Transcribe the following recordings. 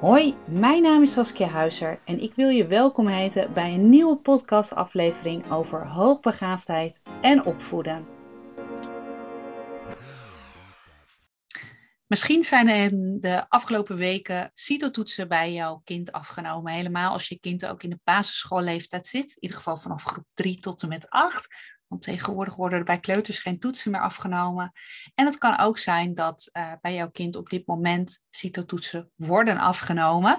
Hoi, mijn naam is Saskia Huizer en ik wil je welkom heten bij een nieuwe podcastaflevering over hoogbegaafdheid en opvoeden. Misschien zijn er de afgelopen weken CITO-toetsen bij jouw kind afgenomen. Helemaal als je kind ook in de basisschoolleeftijd zit. In ieder geval vanaf groep 3 tot en met 8. Want tegenwoordig worden er bij kleuters geen toetsen meer afgenomen. En het kan ook zijn dat uh, bij jouw kind op dit moment CITO-toetsen worden afgenomen.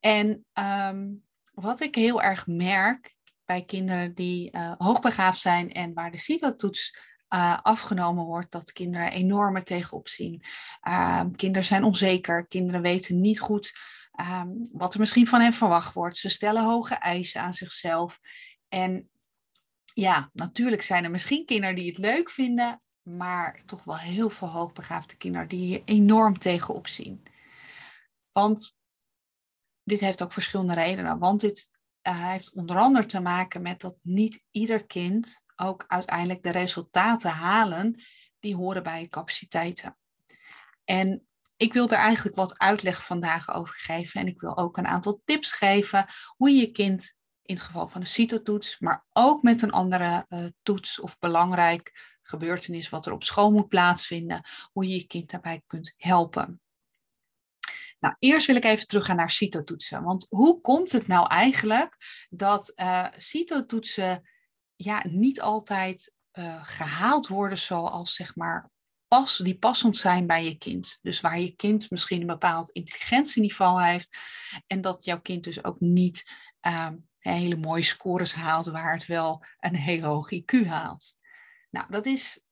En um, wat ik heel erg merk bij kinderen die uh, hoogbegaafd zijn en waar de CITO-toets uh, afgenomen wordt, dat kinderen enorm er tegenop zien. Uh, kinderen zijn onzeker, kinderen weten niet goed um, wat er misschien van hen verwacht wordt. Ze stellen hoge eisen aan zichzelf. En ja, natuurlijk zijn er misschien kinderen die het leuk vinden, maar toch wel heel veel hoogbegaafde kinderen die hier enorm tegenop zien. Want dit heeft ook verschillende redenen. Want dit uh, heeft onder andere te maken met dat niet ieder kind ook uiteindelijk de resultaten halen die horen bij capaciteiten. En ik wil er eigenlijk wat uitleg vandaag over geven. En ik wil ook een aantal tips geven hoe je je kind in het geval van een CITO-toets, maar ook met een andere uh, toets of belangrijk gebeurtenis wat er op school moet plaatsvinden, hoe je je kind daarbij kunt helpen. Nou, eerst wil ik even teruggaan naar CITO-toetsen. Want hoe komt het nou eigenlijk dat uh, ja, niet altijd uh, gehaald worden zoals zeg maar pas, die passend zijn bij je kind. Dus waar je kind misschien een bepaald intelligentieniveau heeft en dat jouw kind dus ook niet uh, hele mooie scores haalt waar het wel een heel hoog IQ haalt. Nou, dat is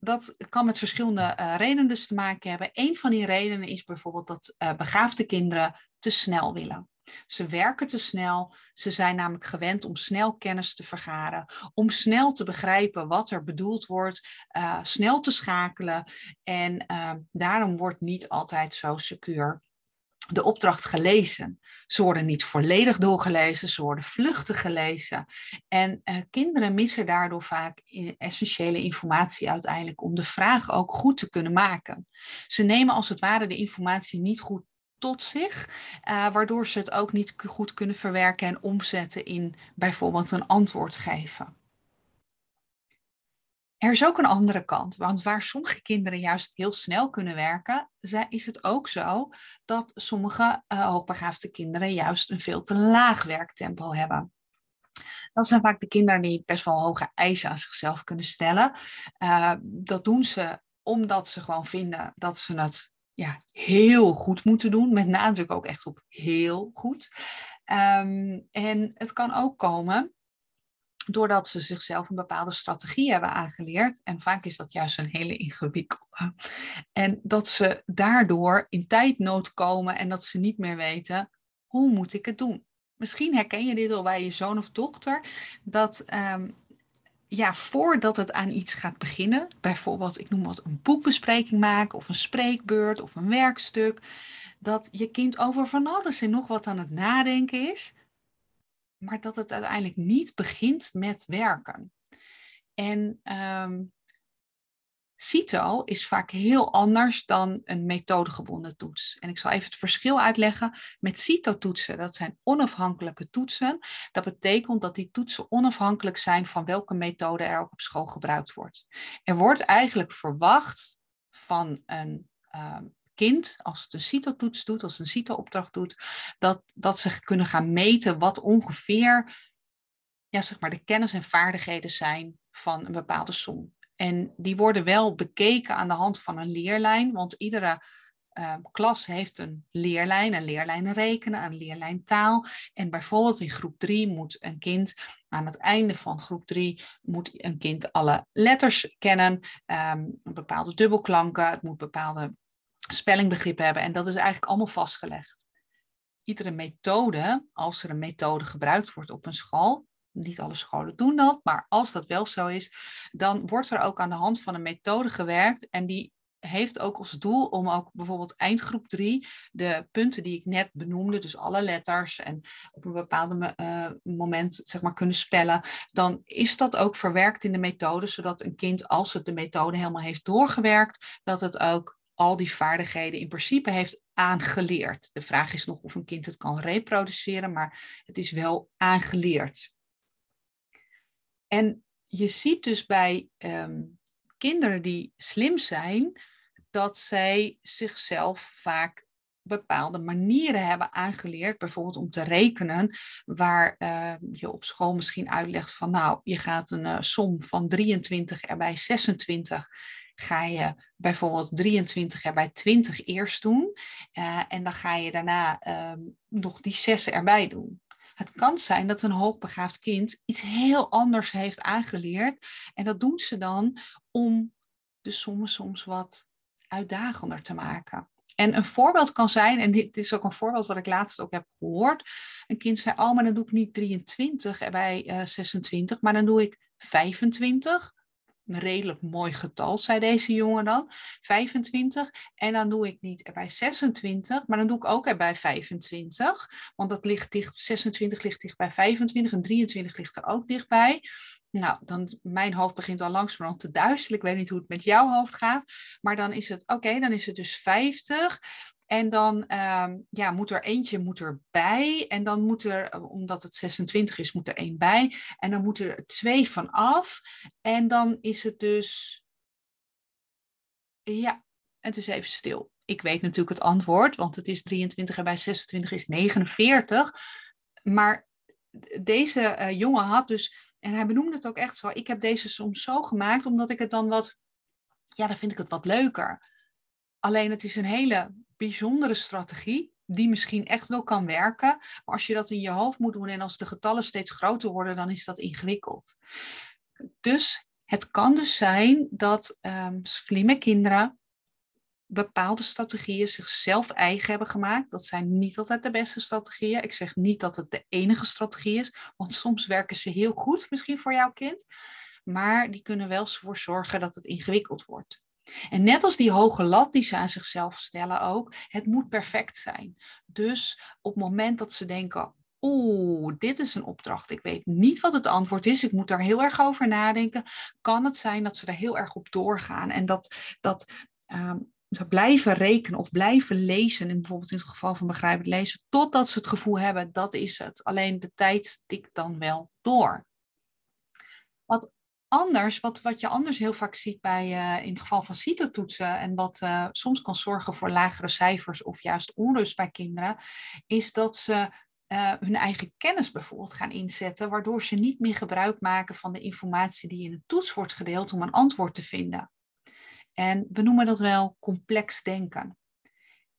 dat kan met verschillende uh, redenen dus te maken hebben. Een van die redenen is bijvoorbeeld dat uh, begaafde kinderen te snel willen. Ze werken te snel. Ze zijn namelijk gewend om snel kennis te vergaren, om snel te begrijpen wat er bedoeld wordt, uh, snel te schakelen. En daarom wordt niet altijd zo secuur de opdracht gelezen. Ze worden niet volledig doorgelezen, ze worden vluchtig gelezen. En uh, kinderen missen daardoor vaak essentiële informatie uiteindelijk om de vraag ook goed te kunnen maken. Ze nemen als het ware de informatie niet goed tot zich, uh, waardoor ze het ook niet goed kunnen verwerken en omzetten in bijvoorbeeld een antwoord geven. Er is ook een andere kant, want waar sommige kinderen juist heel snel kunnen werken, is het ook zo dat sommige uh, hoogbegaafde kinderen juist een veel te laag werktempo hebben. Dat zijn vaak de kinderen die best wel hoge eisen aan zichzelf kunnen stellen. Uh, dat doen ze omdat ze gewoon vinden dat ze het ja, heel goed moeten doen, met nadruk ook echt op heel goed. Um, en het kan ook komen doordat ze zichzelf een bepaalde strategie hebben aangeleerd. En vaak is dat juist een hele ingewikkelde. En dat ze daardoor in tijdnood komen en dat ze niet meer weten, hoe moet ik het doen? Misschien herken je dit al bij je zoon of dochter, dat um, ja, voordat het aan iets gaat beginnen, bijvoorbeeld, ik noem wat, een boekbespreking maken of een spreekbeurt of een werkstuk, dat je kind over van alles en nog wat aan het nadenken is maar dat het uiteindelijk niet begint met werken. En um, CITO is vaak heel anders dan een methodegebonden toets. En ik zal even het verschil uitleggen met CITO-toetsen. Dat zijn onafhankelijke toetsen. Dat betekent dat die toetsen onafhankelijk zijn van welke methode er ook op school gebruikt wordt. Er wordt eigenlijk verwacht van een um, kind, als het een CITO-toets doet, als het een CITO-opdracht doet, dat, dat ze kunnen gaan meten wat ongeveer ja, zeg maar de kennis en vaardigheden zijn van een bepaalde som. En die worden wel bekeken aan de hand van een leerlijn, want iedere uh, klas heeft een leerlijn, een leerlijn rekenen, een leerlijn taal. En bijvoorbeeld in groep 3 moet een kind aan het einde van groep 3 moet een kind alle letters kennen, um, bepaalde dubbelklanken, het moet bepaalde spellingbegrippen hebben. En dat is eigenlijk allemaal vastgelegd. Iedere methode, als er een methode gebruikt wordt op een school, niet alle scholen doen dat, maar als dat wel zo is, dan wordt er ook aan de hand van een methode gewerkt en die heeft ook als doel om ook bijvoorbeeld eindgroep 3 de punten die ik net benoemde, dus alle letters en op een bepaald uh, moment zeg maar kunnen spellen, dan is dat ook verwerkt in de methode, zodat een kind als het de methode helemaal heeft doorgewerkt, dat het ook al die vaardigheden in principe heeft aangeleerd. De vraag is nog of een kind het kan reproduceren, maar het is wel aangeleerd. En je ziet dus bij ehm, kinderen die slim zijn, dat zij zichzelf vaak bepaalde manieren hebben aangeleerd, bijvoorbeeld om te rekenen, waar uh, je op school misschien uitlegt van nou, je gaat een uh, som van 23 erbij 26, ga je bijvoorbeeld 23 erbij 20 eerst doen uh, en dan ga je daarna ehm, nog die 6 erbij doen. Het kan zijn dat een hoogbegaafd kind iets heel anders heeft aangeleerd en dat doen ze dan om de sommen soms wat uitdagender te maken. En een voorbeeld kan zijn, en dit is ook een voorbeeld wat ik laatst ook heb gehoord. Een kind zei, oh, maar dan doe ik niet 23 bij uh, 26, maar dan doe ik 25. Redelijk mooi getal, zei deze jongen dan. 25. En dan doe ik niet erbij 26, maar dan doe ik ook erbij 25. Want dat ligt dicht, 26 ligt dicht bij 25 en 23 ligt er ook dichtbij. Nou, dan mijn hoofd begint al langzamerhand te duizelen. Ik weet niet hoe het met jouw hoofd gaat. Maar dan is het, oké, dan is het dus 50. En dan ehm, ja, moet er eentje moet erbij. En dan moet er, omdat het 26 is, moet er één bij. En dan moet er twee van af. En dan is het dus. Ja, het is even stil. Ik weet natuurlijk het antwoord, want het is 23 en bij 26 is 49. Maar deze uh, jongen had dus en hij benoemde het ook echt zo. Ik heb deze soms zo gemaakt, omdat ik het dan wat, ja, dan vind ik het wat leuker. Alleen het is een hele bijzondere strategie, die misschien echt wel kan werken. Maar als je dat in je hoofd moet doen en als de getallen steeds groter worden, dan is dat ingewikkeld. Dus het kan dus zijn dat um, slimme kinderen bepaalde strategieën zichzelf eigen hebben gemaakt. Dat zijn niet altijd de beste strategieën. Ik zeg niet dat het de enige strategie is, want soms werken ze heel goed misschien voor jouw kind. Maar die kunnen wel ervoor zorgen dat het ingewikkeld wordt. En net als die hoge lat die ze aan zichzelf stellen ook, het moet perfect zijn. Dus op het moment dat ze denken, oeh, dit is een opdracht, ik weet niet wat het antwoord is, ik moet daar heel erg over nadenken, kan het zijn dat ze er heel erg op doorgaan en dat, dat ehm, ze blijven rekenen of blijven lezen, in bijvoorbeeld in het geval van begrijpend lezen, totdat ze het gevoel hebben dat is het. Alleen de tijd tikt dan wel door. Anders, wat, wat je anders heel vaak ziet bij, uh, in het geval van CITO-toetsen en wat uh, soms kan zorgen voor lagere cijfers of juist onrust bij kinderen, is dat ze uh, hun eigen kennis bijvoorbeeld gaan inzetten, waardoor ze niet meer gebruik maken van de informatie die in de toets wordt gedeeld om een antwoord te vinden. En we noemen dat wel complex denken.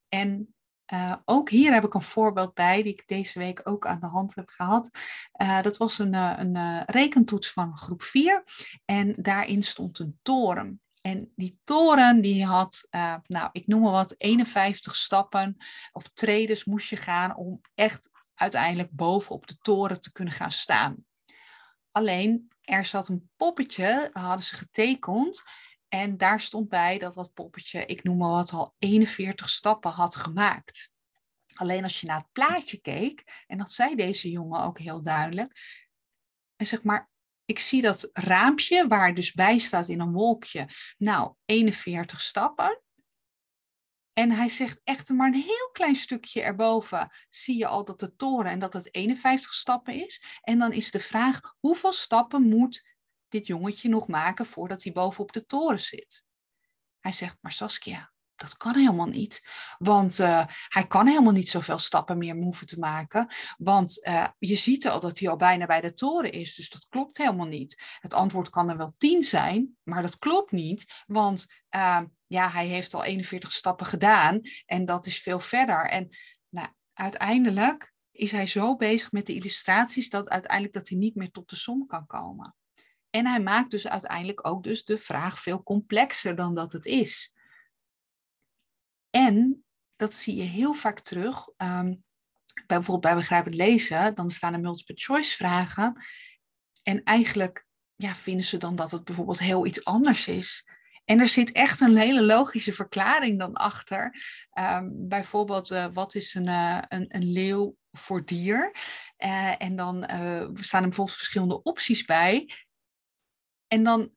En uh, ook hier heb ik een voorbeeld bij, die ik deze week ook aan de hand heb gehad. Uh, dat was een, uh, een rekentoets van groep 4 en daarin stond een toren. En die toren die had, nou ik noem maar wat, 51 stappen of tredes moest je gaan om echt uiteindelijk bovenop de toren te kunnen gaan staan. Alleen er zat een poppetje, hadden ze getekend, en daar stond bij dat dat poppetje, ik noem maar wat, al 41 stappen had gemaakt. Alleen als je naar het plaatje keek, en dat zei deze jongen ook heel duidelijk, en zeg maar, ik zie dat raampje waar dus bij staat in een wolkje, nou, 41 stappen. En hij zegt echt maar een heel klein stukje erboven zie je al dat de toren en dat het 51 stappen is. En dan is de vraag, hoeveel stappen moet dit jongetje nog maken voordat hij bovenop de toren zit? Hij zegt, maar Saskia, dat kan helemaal niet. Want uh, hij kan helemaal niet zoveel stappen meer hoeven te maken. Want uh, je ziet al dat hij al bijna bij de toren is. Dus dat klopt helemaal niet. Het antwoord kan er wel 10 zijn, maar dat klopt niet. Want uh, ja, hij heeft al 41 stappen gedaan. En dat is veel verder. En nou, uiteindelijk is hij zo bezig met de illustraties dat uiteindelijk dat hij niet meer tot de som kan komen. En hij maakt dus uiteindelijk ook dus de vraag veel complexer dan dat het is. En dat zie je heel vaak terug. Um, bijvoorbeeld bij begrijpend lezen, dan staan er multiple choice vragen. En eigenlijk ja, vinden ze dan dat het bijvoorbeeld heel iets anders is. En er zit echt een hele logische verklaring dan achter. Um, bijvoorbeeld, uh, wat is een, uh, een, een leeuw voor dier? Uh, en dan staan er bijvoorbeeld verschillende opties bij. En dan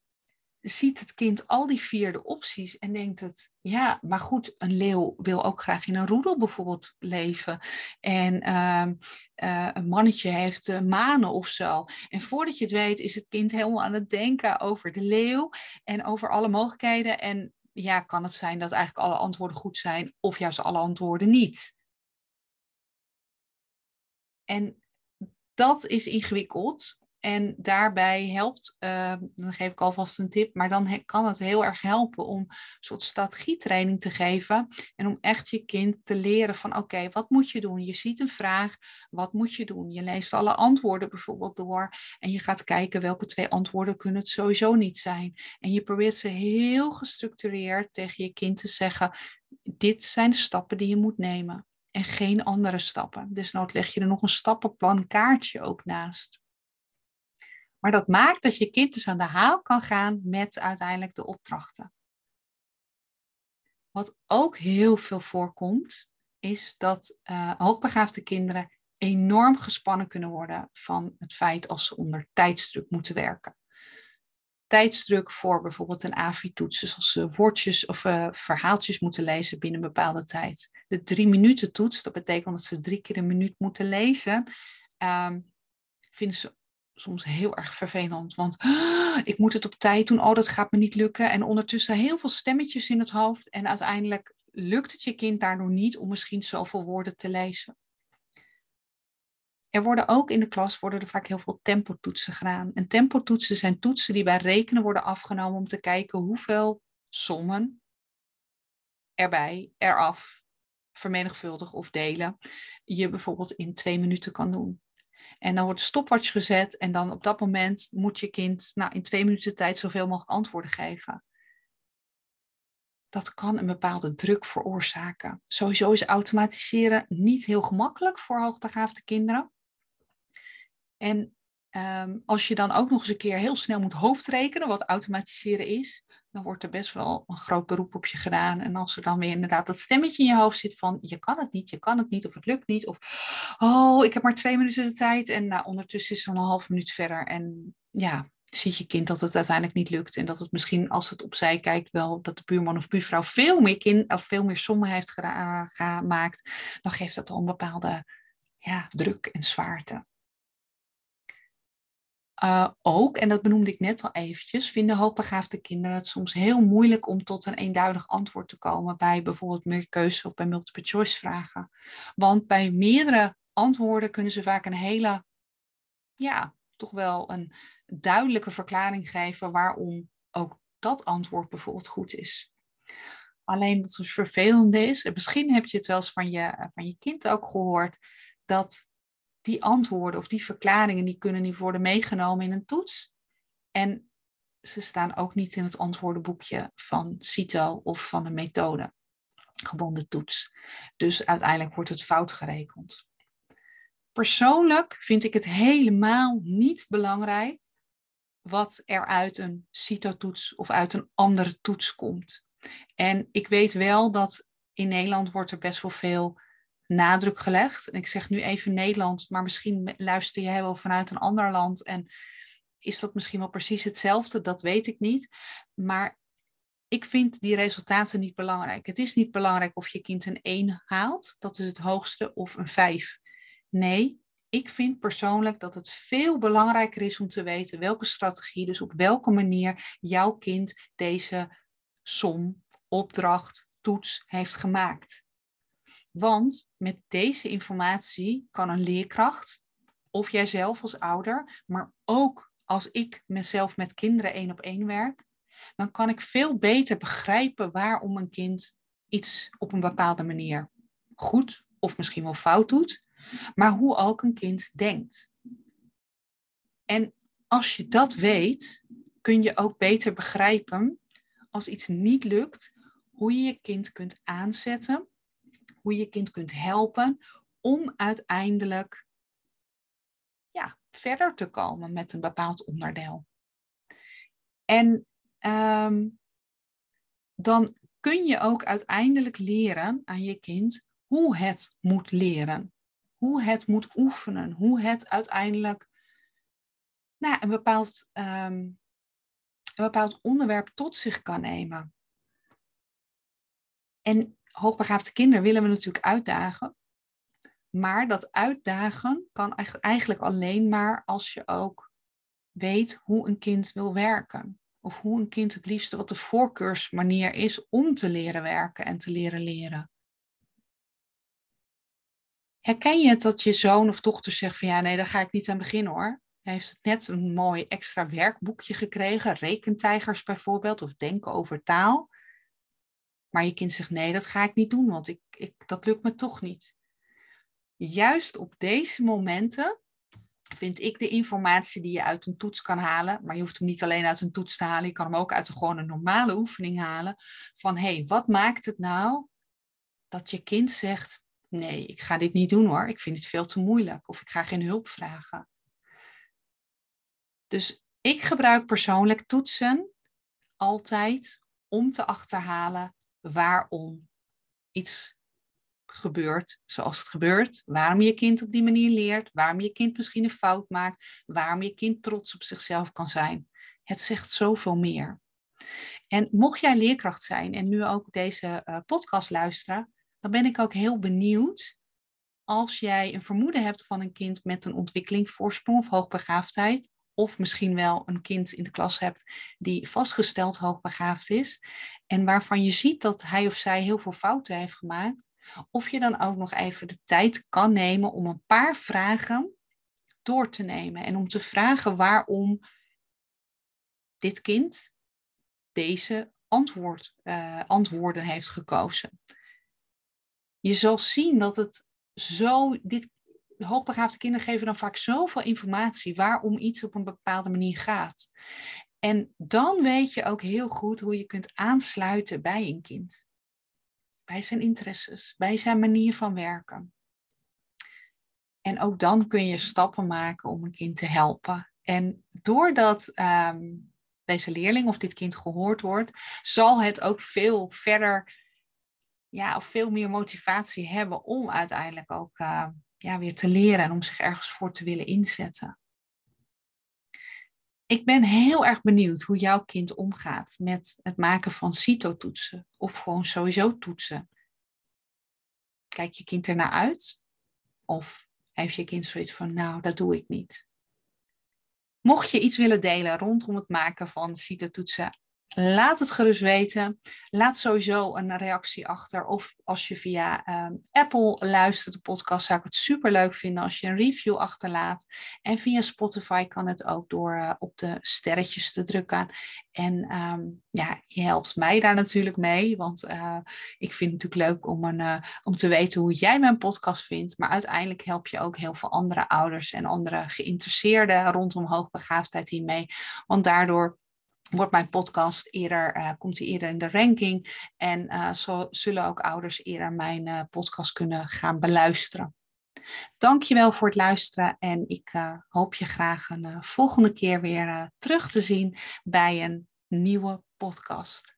ziet het kind al die vierde opties en denkt het, ja, maar goed, een leeuw wil ook graag in een roedel bijvoorbeeld leven. En ehm, eh, een mannetje heeft uh, manen of zo. En voordat je het weet, is het kind helemaal aan het denken over de leeuw en over alle mogelijkheden. En ja, kan het zijn dat eigenlijk alle antwoorden goed zijn, of juist alle antwoorden niet. En dat is ingewikkeld. En daarbij helpt, uh, dan geef ik alvast een tip, maar dan kan het heel erg helpen om een soort strategietraining te geven. En om echt je kind te leren van oké, wat moet je doen? Je ziet een vraag, wat moet je doen? Je leest alle antwoorden bijvoorbeeld door en je gaat kijken welke twee antwoorden kunnen het sowieso niet zijn. En je probeert ze heel gestructureerd tegen je kind te zeggen, dit zijn de stappen die je moet nemen. En geen andere stappen. Dus nood leg je er nog een stappenplan kaartje ook naast. Maar dat maakt dat je kind dus aan de haal kan gaan met uiteindelijk de opdrachten. Wat ook heel veel voorkomt, is dat uh, hoogbegaafde kinderen enorm gespannen kunnen worden van het feit als ze onder tijdsdruk moeten werken. Tijdsdruk voor bijvoorbeeld een AVI-toets, dus als ze woordjes of uh, verhaaltjes moeten lezen binnen een bepaalde tijd. De drie minuten toets, dat betekent dat ze drie keer een minuut moeten lezen, um, vinden ze soms heel erg vervelend. Want ah, ik moet het op tijd doen. Oh, dat gaat me niet lukken. En ondertussen heel veel stemmetjes in het hoofd. En uiteindelijk lukt het je kind daardoor niet om misschien zoveel woorden te lezen. Er worden ook in de klas worden er vaak heel veel tempotoetsen gedaan. En tempotoetsen zijn toetsen die bij rekenen worden afgenomen om te kijken hoeveel sommen erbij, eraf, vermenigvuldig of delen je bijvoorbeeld in twee minuten kan doen. En dan wordt de stopwatch gezet en dan op dat moment moet je kind nou, in twee minuten tijd zoveel mogelijk antwoorden geven. Dat kan een bepaalde druk veroorzaken. Sowieso is automatiseren niet heel gemakkelijk voor hoogbegaafde kinderen. En um, als je dan ook nog eens een keer heel snel moet hoofdrekenen, wat automatiseren is, dan wordt er best wel een groot beroep op je gedaan. En als er dan weer inderdaad dat stemmetje in je hoofd zit van je kan het niet, je kan het niet of het lukt niet. Of oh, ik heb maar twee minuten de tijd en nou, ondertussen is er een half minuut verder. En ja, ziet je kind dat het uiteindelijk niet lukt. En dat het misschien als het opzij kijkt wel dat de buurman of buurvrouw veel meer, kind, of veel meer sommen heeft gemaakt. Dan geeft dat al een bepaalde ja, druk en zwaarte. Uh, ook, en dat benoemde ik net al eventjes, vinden hoogbegaafde kinderen het soms heel moeilijk om tot een eenduidig antwoord te komen bij bijvoorbeeld meer keuze of bij multiple choice vragen. Want bij meerdere antwoorden kunnen ze vaak een hele, ja, toch wel een duidelijke verklaring geven waarom ook dat antwoord bijvoorbeeld goed is. Alleen wat het vervelende is, en misschien heb je het wel eens van je, van je kind ook gehoord, dat die antwoorden of die verklaringen, die kunnen niet worden meegenomen in een toets. En ze staan ook niet in het antwoordenboekje van CITO of van de methode gebonden toets. Dus uiteindelijk wordt het fout gerekend. Persoonlijk vind ik het helemaal niet belangrijk wat er uit een CITO-toets of uit een andere toets komt. En ik weet wel dat in Nederland wordt er best wel veel nadruk gelegd. En ik zeg nu even Nederland, maar misschien luister jij wel vanuit een ander land en is dat misschien wel precies hetzelfde, dat weet ik niet. Maar ik vind die resultaten niet belangrijk. Het is niet belangrijk of je kind een 1 haalt, dat is het hoogste, of een 5. Nee, ik vind persoonlijk dat het veel belangrijker is om te weten welke strategie, dus op welke manier jouw kind deze som, opdracht, toets heeft gemaakt. Want met deze informatie kan een leerkracht, of jijzelf als ouder, maar ook als ik mezelf met kinderen één op één werk, dan kan ik veel beter begrijpen waarom een kind iets op een bepaalde manier goed of misschien wel fout doet, maar hoe ook een kind denkt. En als je dat weet, kun je ook beter begrijpen als iets niet lukt, hoe je je kind kunt aanzetten hoe je kind kunt helpen om uiteindelijk ja, verder te komen met een bepaald onderdeel. En ehm, dan kun je ook uiteindelijk leren aan je kind hoe het moet leren. Hoe het moet oefenen. Hoe het uiteindelijk nou, een bepaald um, een bepaald onderwerp tot zich kan nemen. En hoogbegaafde kinderen willen we natuurlijk uitdagen. Maar dat uitdagen kan eigenlijk alleen maar als je ook weet hoe een kind wil werken. Of hoe een kind het liefste wat de voorkeursmanier is om te leren werken en te leren leren. Herken je het dat je zoon of dochter zegt van ja, nee, daar ga ik niet aan beginnen hoor. Hij heeft net een mooi extra werkboekje gekregen, rekentijgers bijvoorbeeld, of denken over taal. Maar je kind zegt nee, dat ga ik niet doen, want ik, ik, dat lukt me toch niet. Juist op deze momenten vind ik de informatie die je uit een toets kan halen, maar je hoeft hem niet alleen uit een toets te halen, je kan hem ook uit een, gewoon een normale oefening halen, van hé, hey, wat maakt het nou dat je kind zegt, nee, ik ga dit niet doen hoor, ik vind het veel te moeilijk, of ik ga geen hulp vragen. Dus ik gebruik persoonlijk toetsen altijd om te achterhalen waarom iets gebeurt zoals het gebeurt, waarom je kind op die manier leert, waarom je kind misschien een fout maakt, waarom je kind trots op zichzelf kan zijn. Het zegt zoveel meer. En mocht jij leerkracht zijn en nu ook deze uh, podcast luisteren, dan ben ik ook heel benieuwd als jij een vermoeden hebt van een kind met een ontwikkelingsvoorsprong of hoogbegaafdheid, of misschien wel een kind in de klas hebt die vastgesteld hoogbegaafd is en waarvan je ziet dat hij of zij heel veel fouten heeft gemaakt, of je dan ook nog even de tijd kan nemen om een paar vragen door te nemen en om te vragen waarom dit kind deze antwoord, uh, antwoorden heeft gekozen. Je zal zien dat het zo, dit hoogbegaafde kinderen geven dan vaak zoveel informatie waarom iets op een bepaalde manier gaat. En dan weet je ook heel goed hoe je kunt aansluiten bij een kind. Bij zijn interesses, bij zijn manier van werken. En ook dan kun je stappen maken om een kind te helpen. En doordat ehm, deze leerling of dit kind gehoord wordt, zal het ook veel verder, ja, of veel meer motivatie hebben om uiteindelijk ook uh, ja, weer te leren en om zich ergens voor te willen inzetten. Ik ben heel erg benieuwd hoe jouw kind omgaat met het maken van CITO-toetsen of gewoon sowieso toetsen. Kijk je kind ernaar uit? Of heeft je kind zoiets van, nou, dat doe ik niet? Mocht je iets willen delen rondom het maken van CITO-toetsen Laat het gerust weten. Laat sowieso een reactie achter. Of als je via um, Apple luistert, de podcast, zou ik het super leuk vinden als je een review achterlaat. En via Spotify kan het ook door uh, op de sterretjes te drukken. En um, ja, je helpt mij daar natuurlijk mee. Want uh, ik vind het natuurlijk leuk om, een, uh, om te weten hoe jij mijn podcast vindt. Maar uiteindelijk help je ook heel veel andere ouders en andere geïnteresseerden rondom hoogbegaafdheid hiermee. Want daardoor wordt mijn podcast eerder, uh, komt hij eerder in de ranking. En uh, zo zullen ook ouders eerder mijn uh, podcast kunnen gaan beluisteren. Dankjewel voor het luisteren en ik hoop je graag een volgende keer weer terug te zien bij een nieuwe podcast.